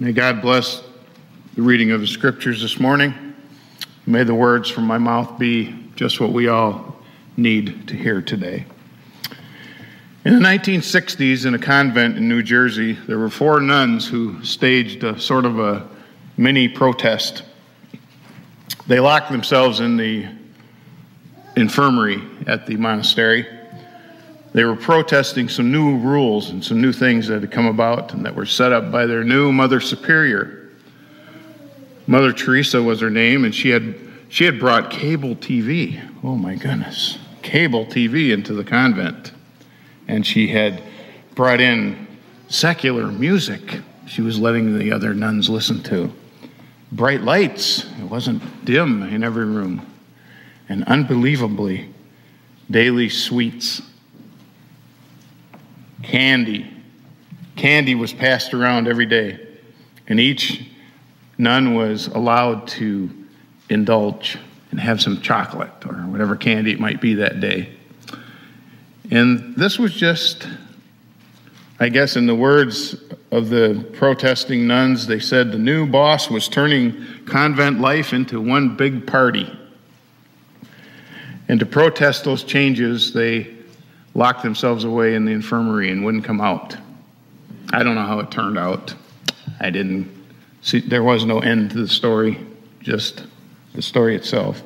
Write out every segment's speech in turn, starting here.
May God bless the reading of the scriptures this morning. May the words from my mouth be just what we all need to hear today. In the 1960s, in a convent in New Jersey, there were four nuns who staged a sort of a mini protest. They locked themselves in the infirmary at the monastery they were protesting some new rules and some new things that had come about and that were set up by their new Mother Superior. Mother Teresa was her name, and she had, she had brought cable TV. Oh my goodness. Cable TV into the convent. And she had brought in secular music she was letting the other nuns listen to. Bright lights, it wasn't dim in every room. And unbelievably, daily sweets candy. Candy was passed around every day, and each nun was allowed to indulge and have some chocolate or whatever candy it might be that day. And this was just, I guess, in the words of the protesting nuns, they said the new boss was turning convent life into one big party. And to protest those changes, they locked themselves away in the infirmary and wouldn't come out. I don't know how it turned out. I didn't see, there was no end to the story, just the story itself.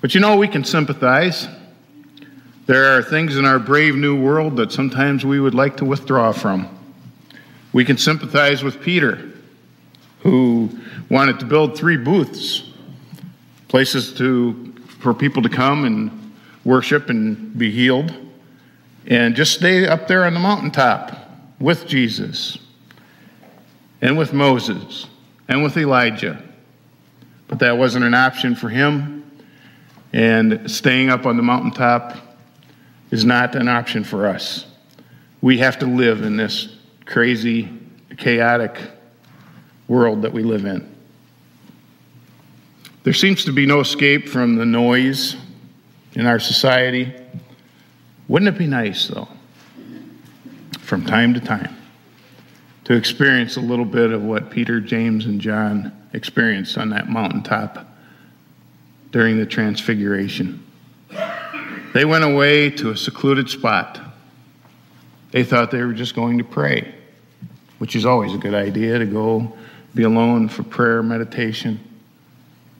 But you know, we can sympathize. There are things in our brave new world that sometimes we would like to withdraw from. We can sympathize with Peter, who wanted to build three booths, places to, for people to come and worship and be healed and just stay up there on the mountaintop with Jesus and with Moses and with Elijah. But that wasn't an option for him, and staying up on the mountaintop is not an option for us. We have to live in this crazy, chaotic world that we live in. There seems to be no escape from the noise in our society. Wouldn't it be nice, though, from time to time, to experience a little bit of what Peter, James, and John experienced on that mountaintop during the Transfiguration? They went away to a secluded spot. They thought they were just going to pray, which is always a good idea to go be alone for prayer, meditation,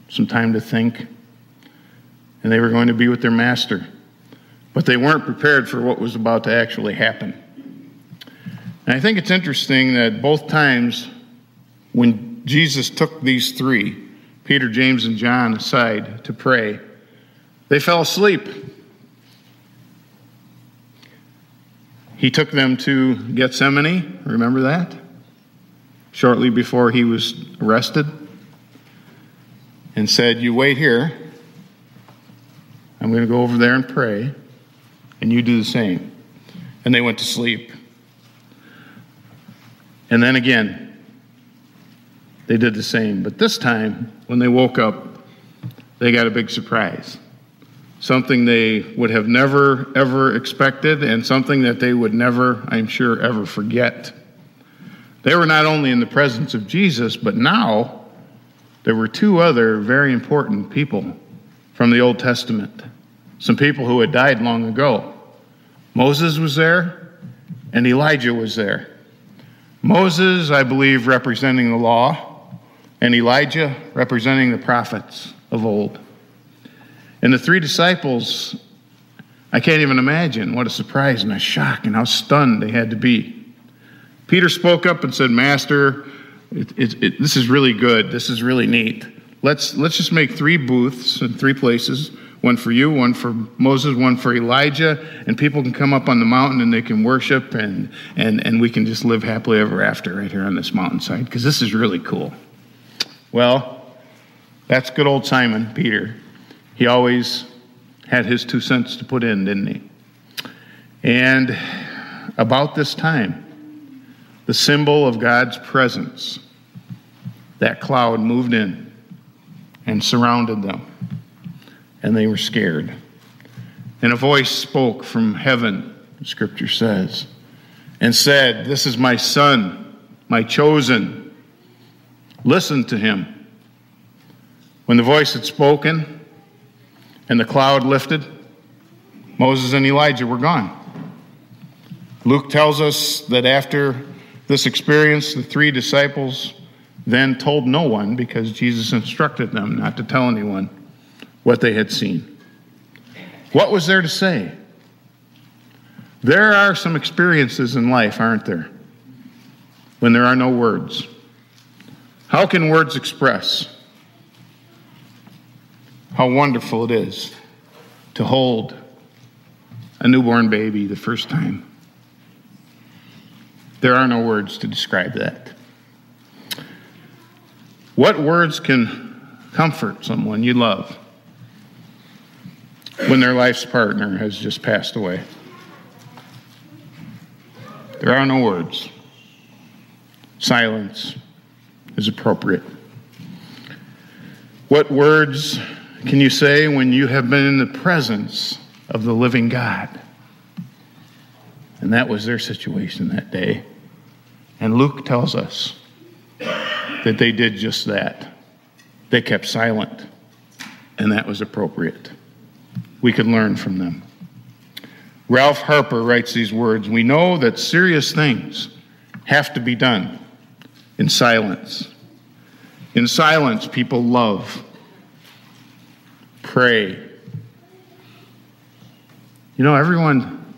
some time to think. And they were going to be with their master but they weren't prepared for what was about to actually happen. And I think it's interesting that both times when Jesus took these three, Peter, James, and John, aside to pray, they fell asleep. He took them to Gethsemane, remember that? Shortly before he was arrested, and said, You wait here. I'm going to go over there and pray and you do the same. And they went to sleep. And then again, they did the same. But this time, when they woke up, they got a big surprise. Something they would have never, ever expected, and something that they would never, I'm sure, ever forget. They were not only in the presence of Jesus, but now there were two other very important people from the Old Testament some people who had died long ago. Moses was there, and Elijah was there. Moses, I believe, representing the law, and Elijah representing the prophets of old. And the three disciples, I can't even imagine what a surprise and a shock and how stunned they had to be. Peter spoke up and said, Master, it, it, it, this is really good. This is really neat. Let's, let's just make three booths in three places one for you, one for Moses, one for Elijah, and people can come up on the mountain and they can worship and, and, and we can just live happily ever after right here on this mountainside because this is really cool. Well, that's good old Simon Peter. He always had his two cents to put in, didn't he? And about this time, the symbol of God's presence, that cloud moved in and surrounded them and they were scared. And a voice spoke from heaven, scripture says, and said, This is my son, my chosen, Listen to him. When the voice had spoken and the cloud lifted, Moses and Elijah were gone. Luke tells us that after this experience, the three disciples then told no one because Jesus instructed them not to tell anyone what they had seen. What was there to say? There are some experiences in life, aren't there? When there are no words. How can words express how wonderful it is to hold a newborn baby the first time? There are no words to describe that. What words can comfort someone you love when their life's partner has just passed away? There are no words. Silence is appropriate. What words can you say when you have been in the presence of the living God? And that was their situation that day. And Luke tells us that they did just that. They kept silent, and that was appropriate. We could learn from them. Ralph Harper writes these words We know that serious things have to be done in silence. In silence, people love, pray. You know, everyone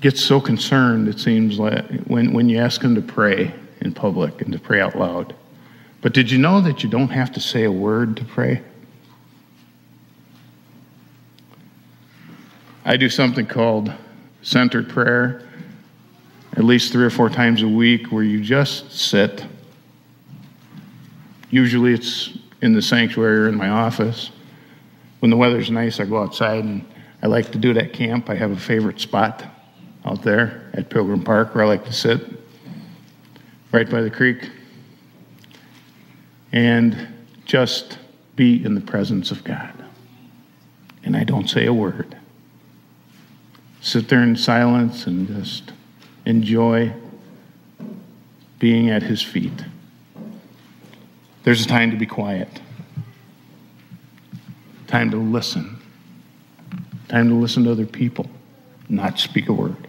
gets so concerned, it seems like, when, when you ask them to pray in public and to pray out loud. But did you know that you don't have to say a word to pray? I do something called centered prayer at least three or four times a week where you just sit. Usually it's in the sanctuary or in my office. When the weather's nice, I go outside and I like to do it at camp. I have a favorite spot out there at Pilgrim Park where I like to sit, right by the creek, and just be in the presence of God. And I don't say a word. Sit there in silence and just enjoy being at His feet. There's a time to be quiet, time to listen, time to listen to other people, not speak a word.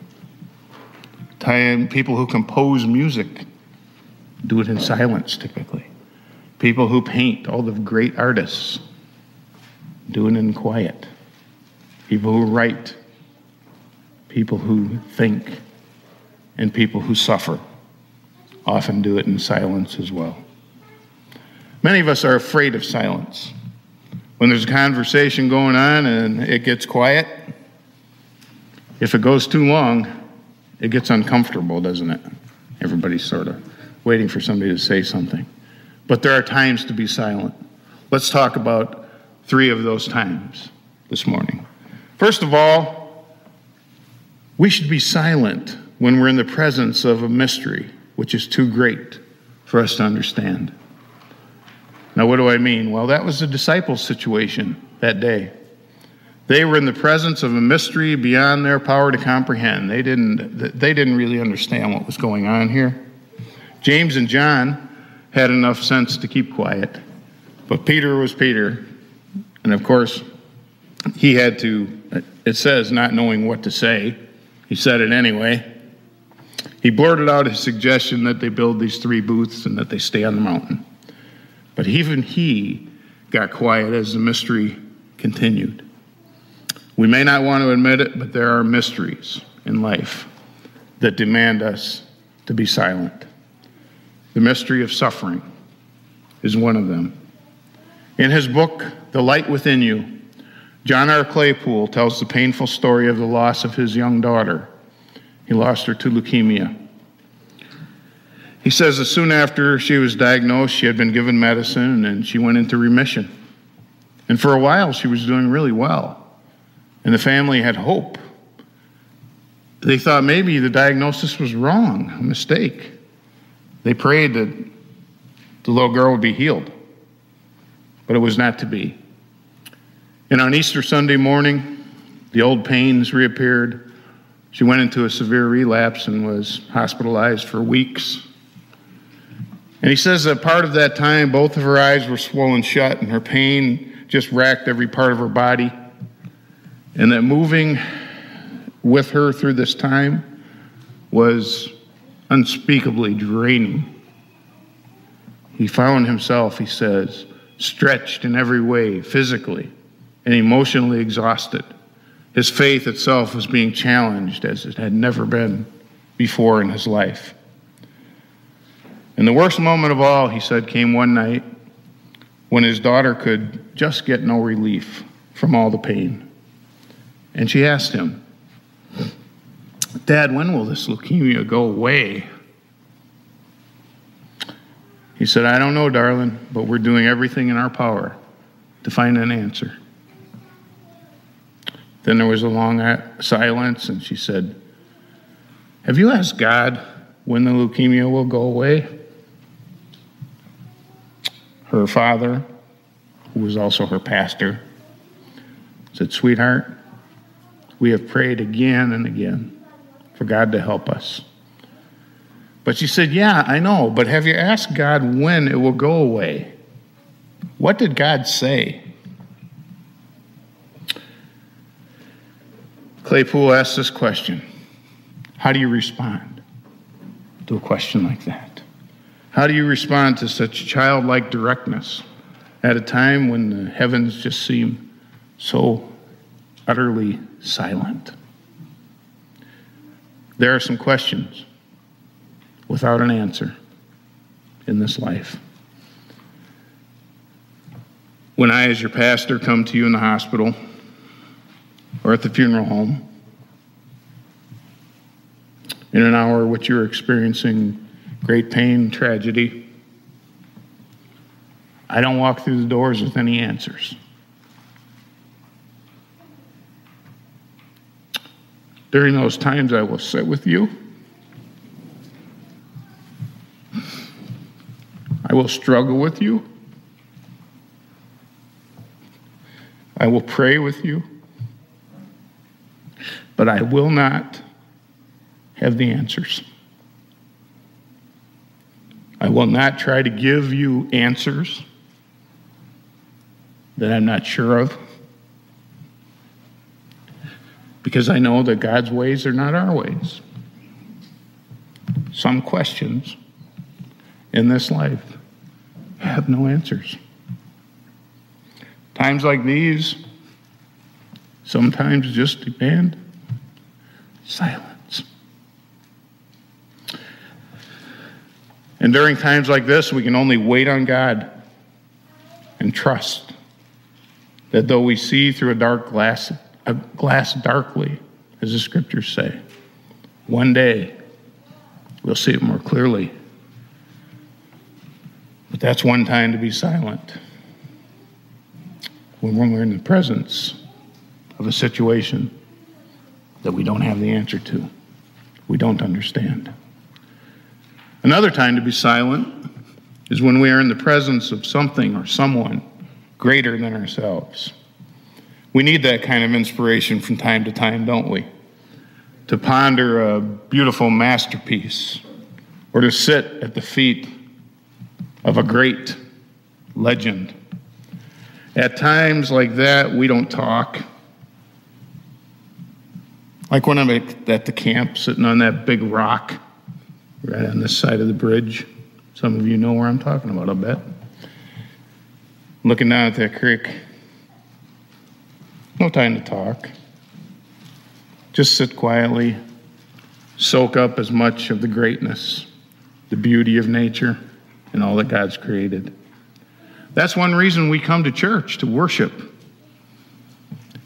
Time, people who compose music do it in silence typically. People who paint, all the great artists, do it in quiet. People who write, people who think, and people who suffer often do it in silence as well. Many of us are afraid of silence. When there's a conversation going on and it gets quiet, if it goes too long, it gets uncomfortable, doesn't it? Everybody's sort of waiting for somebody to say something. But there are times to be silent. Let's talk about three of those times this morning. First of all, we should be silent when we're in the presence of a mystery which is too great for us to understand. Now, what do I mean? Well, that was the disciples' situation that day. They were in the presence of a mystery beyond their power to comprehend. They didn't, they didn't really understand what was going on here. James and John had enough sense to keep quiet, but Peter was Peter. And of course, he had to, it says, not knowing what to say. He said it anyway. He blurted out his suggestion that they build these three booths and that they stay on the mountain. But even he got quiet as the mystery continued. We may not want to admit it, but there are mysteries in life that demand us to be silent. The mystery of suffering is one of them. In his book, The Light Within You, John R. Claypool tells the painful story of the loss of his young daughter. He lost her to leukemia. He says that soon after she was diagnosed, she had been given medicine and she went into remission. And for a while, she was doing really well. And the family had hope. They thought maybe the diagnosis was wrong, a mistake. They prayed that the little girl would be healed, but it was not to be. And on Easter Sunday morning, the old pains reappeared. She went into a severe relapse and was hospitalized for weeks. And he says that part of that time, both of her eyes were swollen shut and her pain just racked every part of her body. And that moving with her through this time was unspeakably draining. He found himself, he says, stretched in every way, physically and emotionally exhausted. His faith itself was being challenged as it had never been before in his life. And the worst moment of all, he said, came one night when his daughter could just get no relief from all the pain. And she asked him, Dad, when will this leukemia go away? He said, I don't know, darling, but we're doing everything in our power to find an answer. Then there was a long silence, and she said, Have you asked God when the leukemia will go away? Her father, who was also her pastor, said, Sweetheart, we have prayed again and again for God to help us. But she said, Yeah, I know, but have you asked God when it will go away? What did God say? Claypool asked this question How do you respond to a question like that? How do you respond to such childlike directness at a time when the heavens just seem so utterly silent? There are some questions without an answer in this life. When I, as your pastor, come to you in the hospital or at the funeral home, in an hour which you're experiencing great pain, tragedy, I don't walk through the doors with any answers. During those times, I will sit with you I will struggle with you. I will pray with you. But I will not have the answers. I will not try to give you answers that I'm not sure of. Because I know that God's ways are not our ways. Some questions in this life have no answers. Times like these sometimes just demand silence. And during times like this, we can only wait on God and trust that though we see through a dark glass, a glass darkly, as the scriptures say, one day we'll see it more clearly but that's one time to be silent. When we're in the presence of a situation that we don't have the answer to, we don't understand. Another time to be silent is when we are in the presence of something or someone greater than ourselves. We need that kind of inspiration from time to time, don't we? To ponder a beautiful masterpiece or to sit at the feet of a great legend. At times like that, we don't talk. Like when I'm at the camp sitting on that big rock right on this side of the bridge. Some of you know where I'm talking about, I bet. Looking down at that creek. No time to talk. Just sit quietly, soak up as much of the greatness, the beauty of nature and all that God's created. That's one reason we come to church, to worship.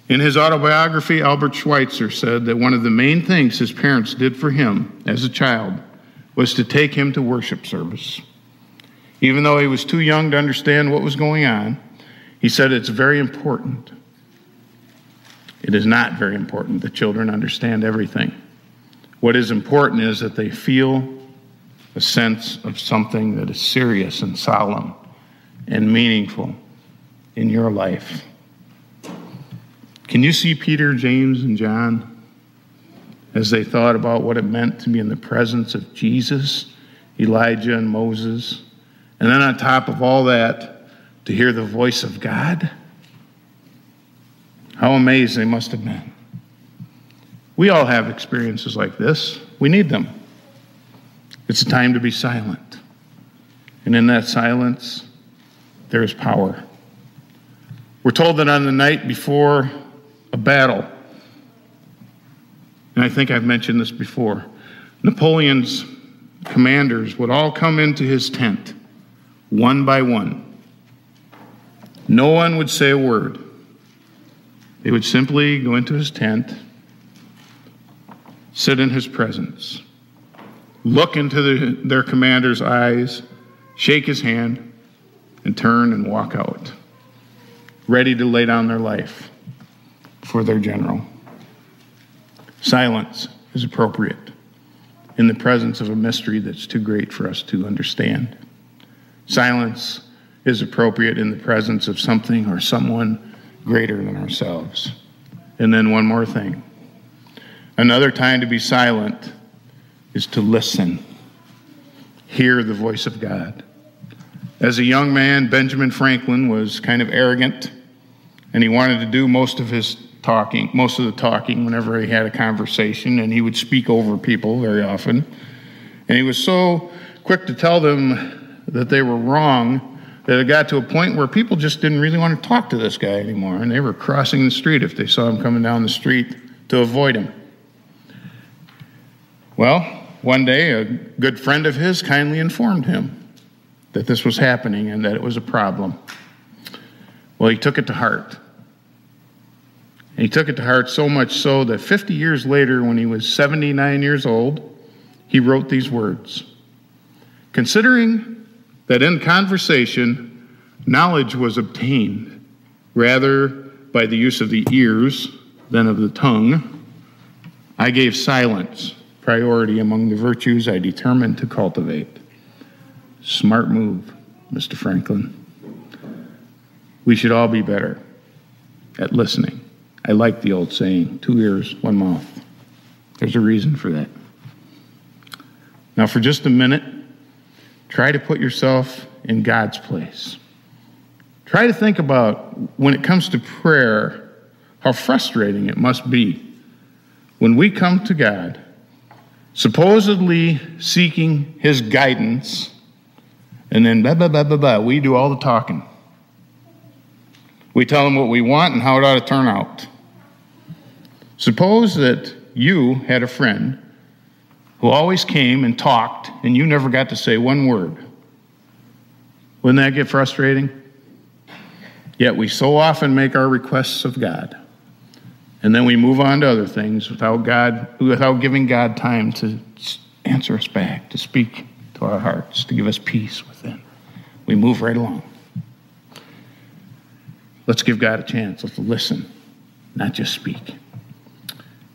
In his autobiography, Albert Schweitzer said that one of the main things his parents did for him as a child was to take him to worship service. Even though he was too young to understand what was going on, he said it's very important. It is not very important that children understand everything. What is important is that they feel a sense of something that is serious and solemn and meaningful in your life. Can you see Peter, James, and John as they thought about what it meant to be in the presence of Jesus, Elijah, and Moses, And then on top of all that, to hear the voice of God. How amazed they must have been. We all have experiences like this. We need them. It's a time to be silent. And in that silence, there is power. We're told that on the night before a battle, and I think I've mentioned this before, Napoleon's commanders would all come into his tent, one by one. No one would say a word. They would simply go into his tent, sit in his presence, look into the, their commander's eyes, shake his hand, and turn and walk out, ready to lay down their life for their general. Silence is appropriate in the presence of a mystery that's too great for us to understand. Silence is appropriate in the presence of something or someone greater than ourselves. And then one more thing. Another time to be silent is to listen, hear the voice of God. As a young man, Benjamin Franklin was kind of arrogant, and he wanted to do most of his talking, most of the talking whenever he had a conversation, and he would speak over people very often. And he was so quick to tell them that they were wrong that it got to a point where people just didn't really want to talk to this guy anymore, and they were crossing the street if they saw him coming down the street to avoid him. Well, one day, a good friend of his kindly informed him that this was happening and that it was a problem. Well, he took it to heart. And he took it to heart so much so that 50 years later, when he was 79 years old, he wrote these words Considering that in conversation, knowledge was obtained rather by the use of the ears than of the tongue, I gave silence priority among the virtues I determined to cultivate. Smart move, Mr. Franklin. We should all be better at listening. I like the old saying two ears, one mouth. There's a reason for that. Now, for just a minute, try to put yourself in God's place. Try to think about when it comes to prayer, how frustrating it must be when we come to God, supposedly seeking His guidance, and then blah, blah, blah, blah, blah, we do all the talking. We tell Him what we want and how it ought to turn out. Suppose that you had a friend who always came and talked, and you never got to say one word. Wouldn't that get frustrating? Yet we so often make our requests of God, and then we move on to other things without God, without giving God time to answer us back, to speak to our hearts, to give us peace within. We move right along. Let's give God a chance. Let's listen, not just speak.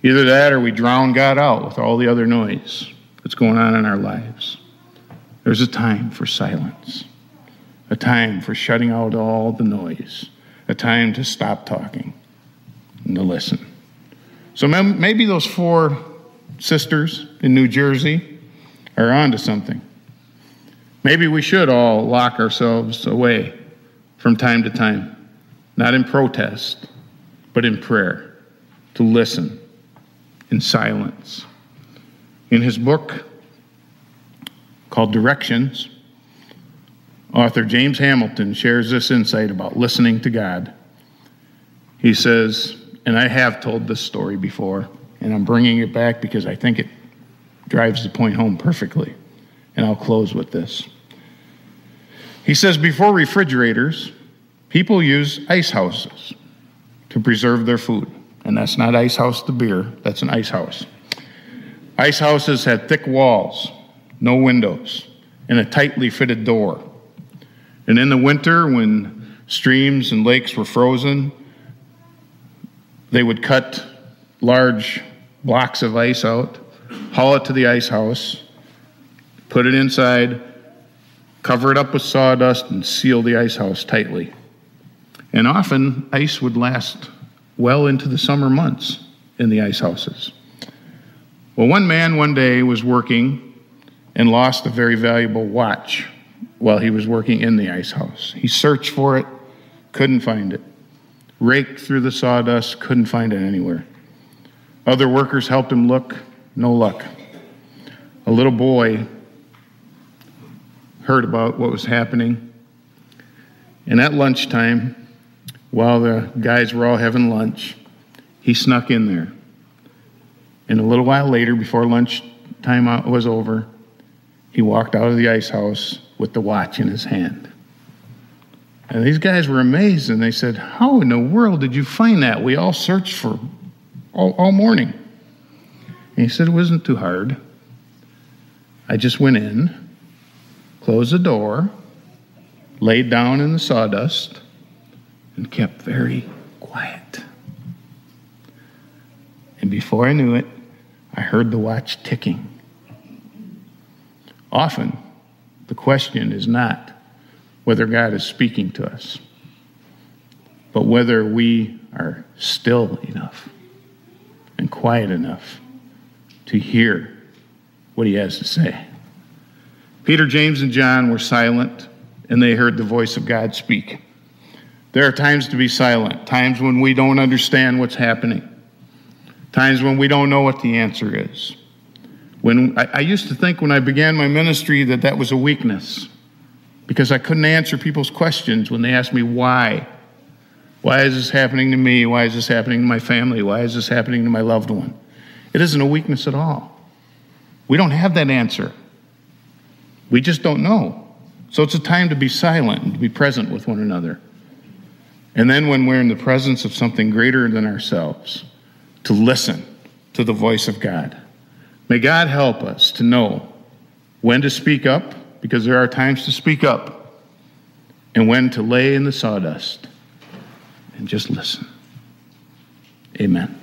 Either that or we drown God out with all the other noise that's going on in our lives. There's a time for silence, a time for shutting out all the noise, a time to stop talking and to listen. So maybe those four sisters in New Jersey are onto something. Maybe we should all lock ourselves away from time to time, not in protest, but in prayer, to listen in silence. In his book called Directions, author James Hamilton shares this insight about listening to God. He says, and I have told this story before, and I'm bringing it back because I think it drives the point home perfectly. And I'll close with this. He says, before refrigerators, people use ice houses to preserve their food. And that's not ice house the beer, that's an ice house. Ice houses had thick walls, no windows, and a tightly fitted door. And in the winter, when streams and lakes were frozen, they would cut large blocks of ice out, haul it to the ice house, put it inside, cover it up with sawdust, and seal the ice house tightly. And often, ice would last well into the summer months in the ice houses. Well, one man one day was working and lost a very valuable watch while he was working in the ice house. He searched for it, couldn't find it. Raked through the sawdust, couldn't find it anywhere. Other workers helped him look, no luck. A little boy heard about what was happening. And at lunchtime, while the guys were all having lunch, he snuck in there. And a little while later, before lunch time was over, he walked out of the ice house with the watch in his hand. And these guys were amazed and they said, How in the world did you find that? We all searched for all, all morning. And he said, It wasn't too hard. I just went in, closed the door, laid down in the sawdust, and kept very quiet. And before I knew it, I heard the watch ticking. Often, the question is not whether God is speaking to us, but whether we are still enough and quiet enough to hear what he has to say. Peter, James, and John were silent, and they heard the voice of God speak. There are times to be silent, times when we don't understand what's happening, times when we don't know what the answer is. When I, I, used to think when I began my ministry that that was a weakness because I couldn't answer people's questions when they asked me why. Why is this happening to me? Why is this happening to my family? Why is this happening to my loved one? It isn't a weakness at all. We don't have that answer. We just don't know. So it's a time to be silent and to be present with one another. And then when we're in the presence of something greater than ourselves, to listen to the voice of God. May God help us to know when to speak up, because there are times to speak up, and when to lay in the sawdust and just listen. Amen.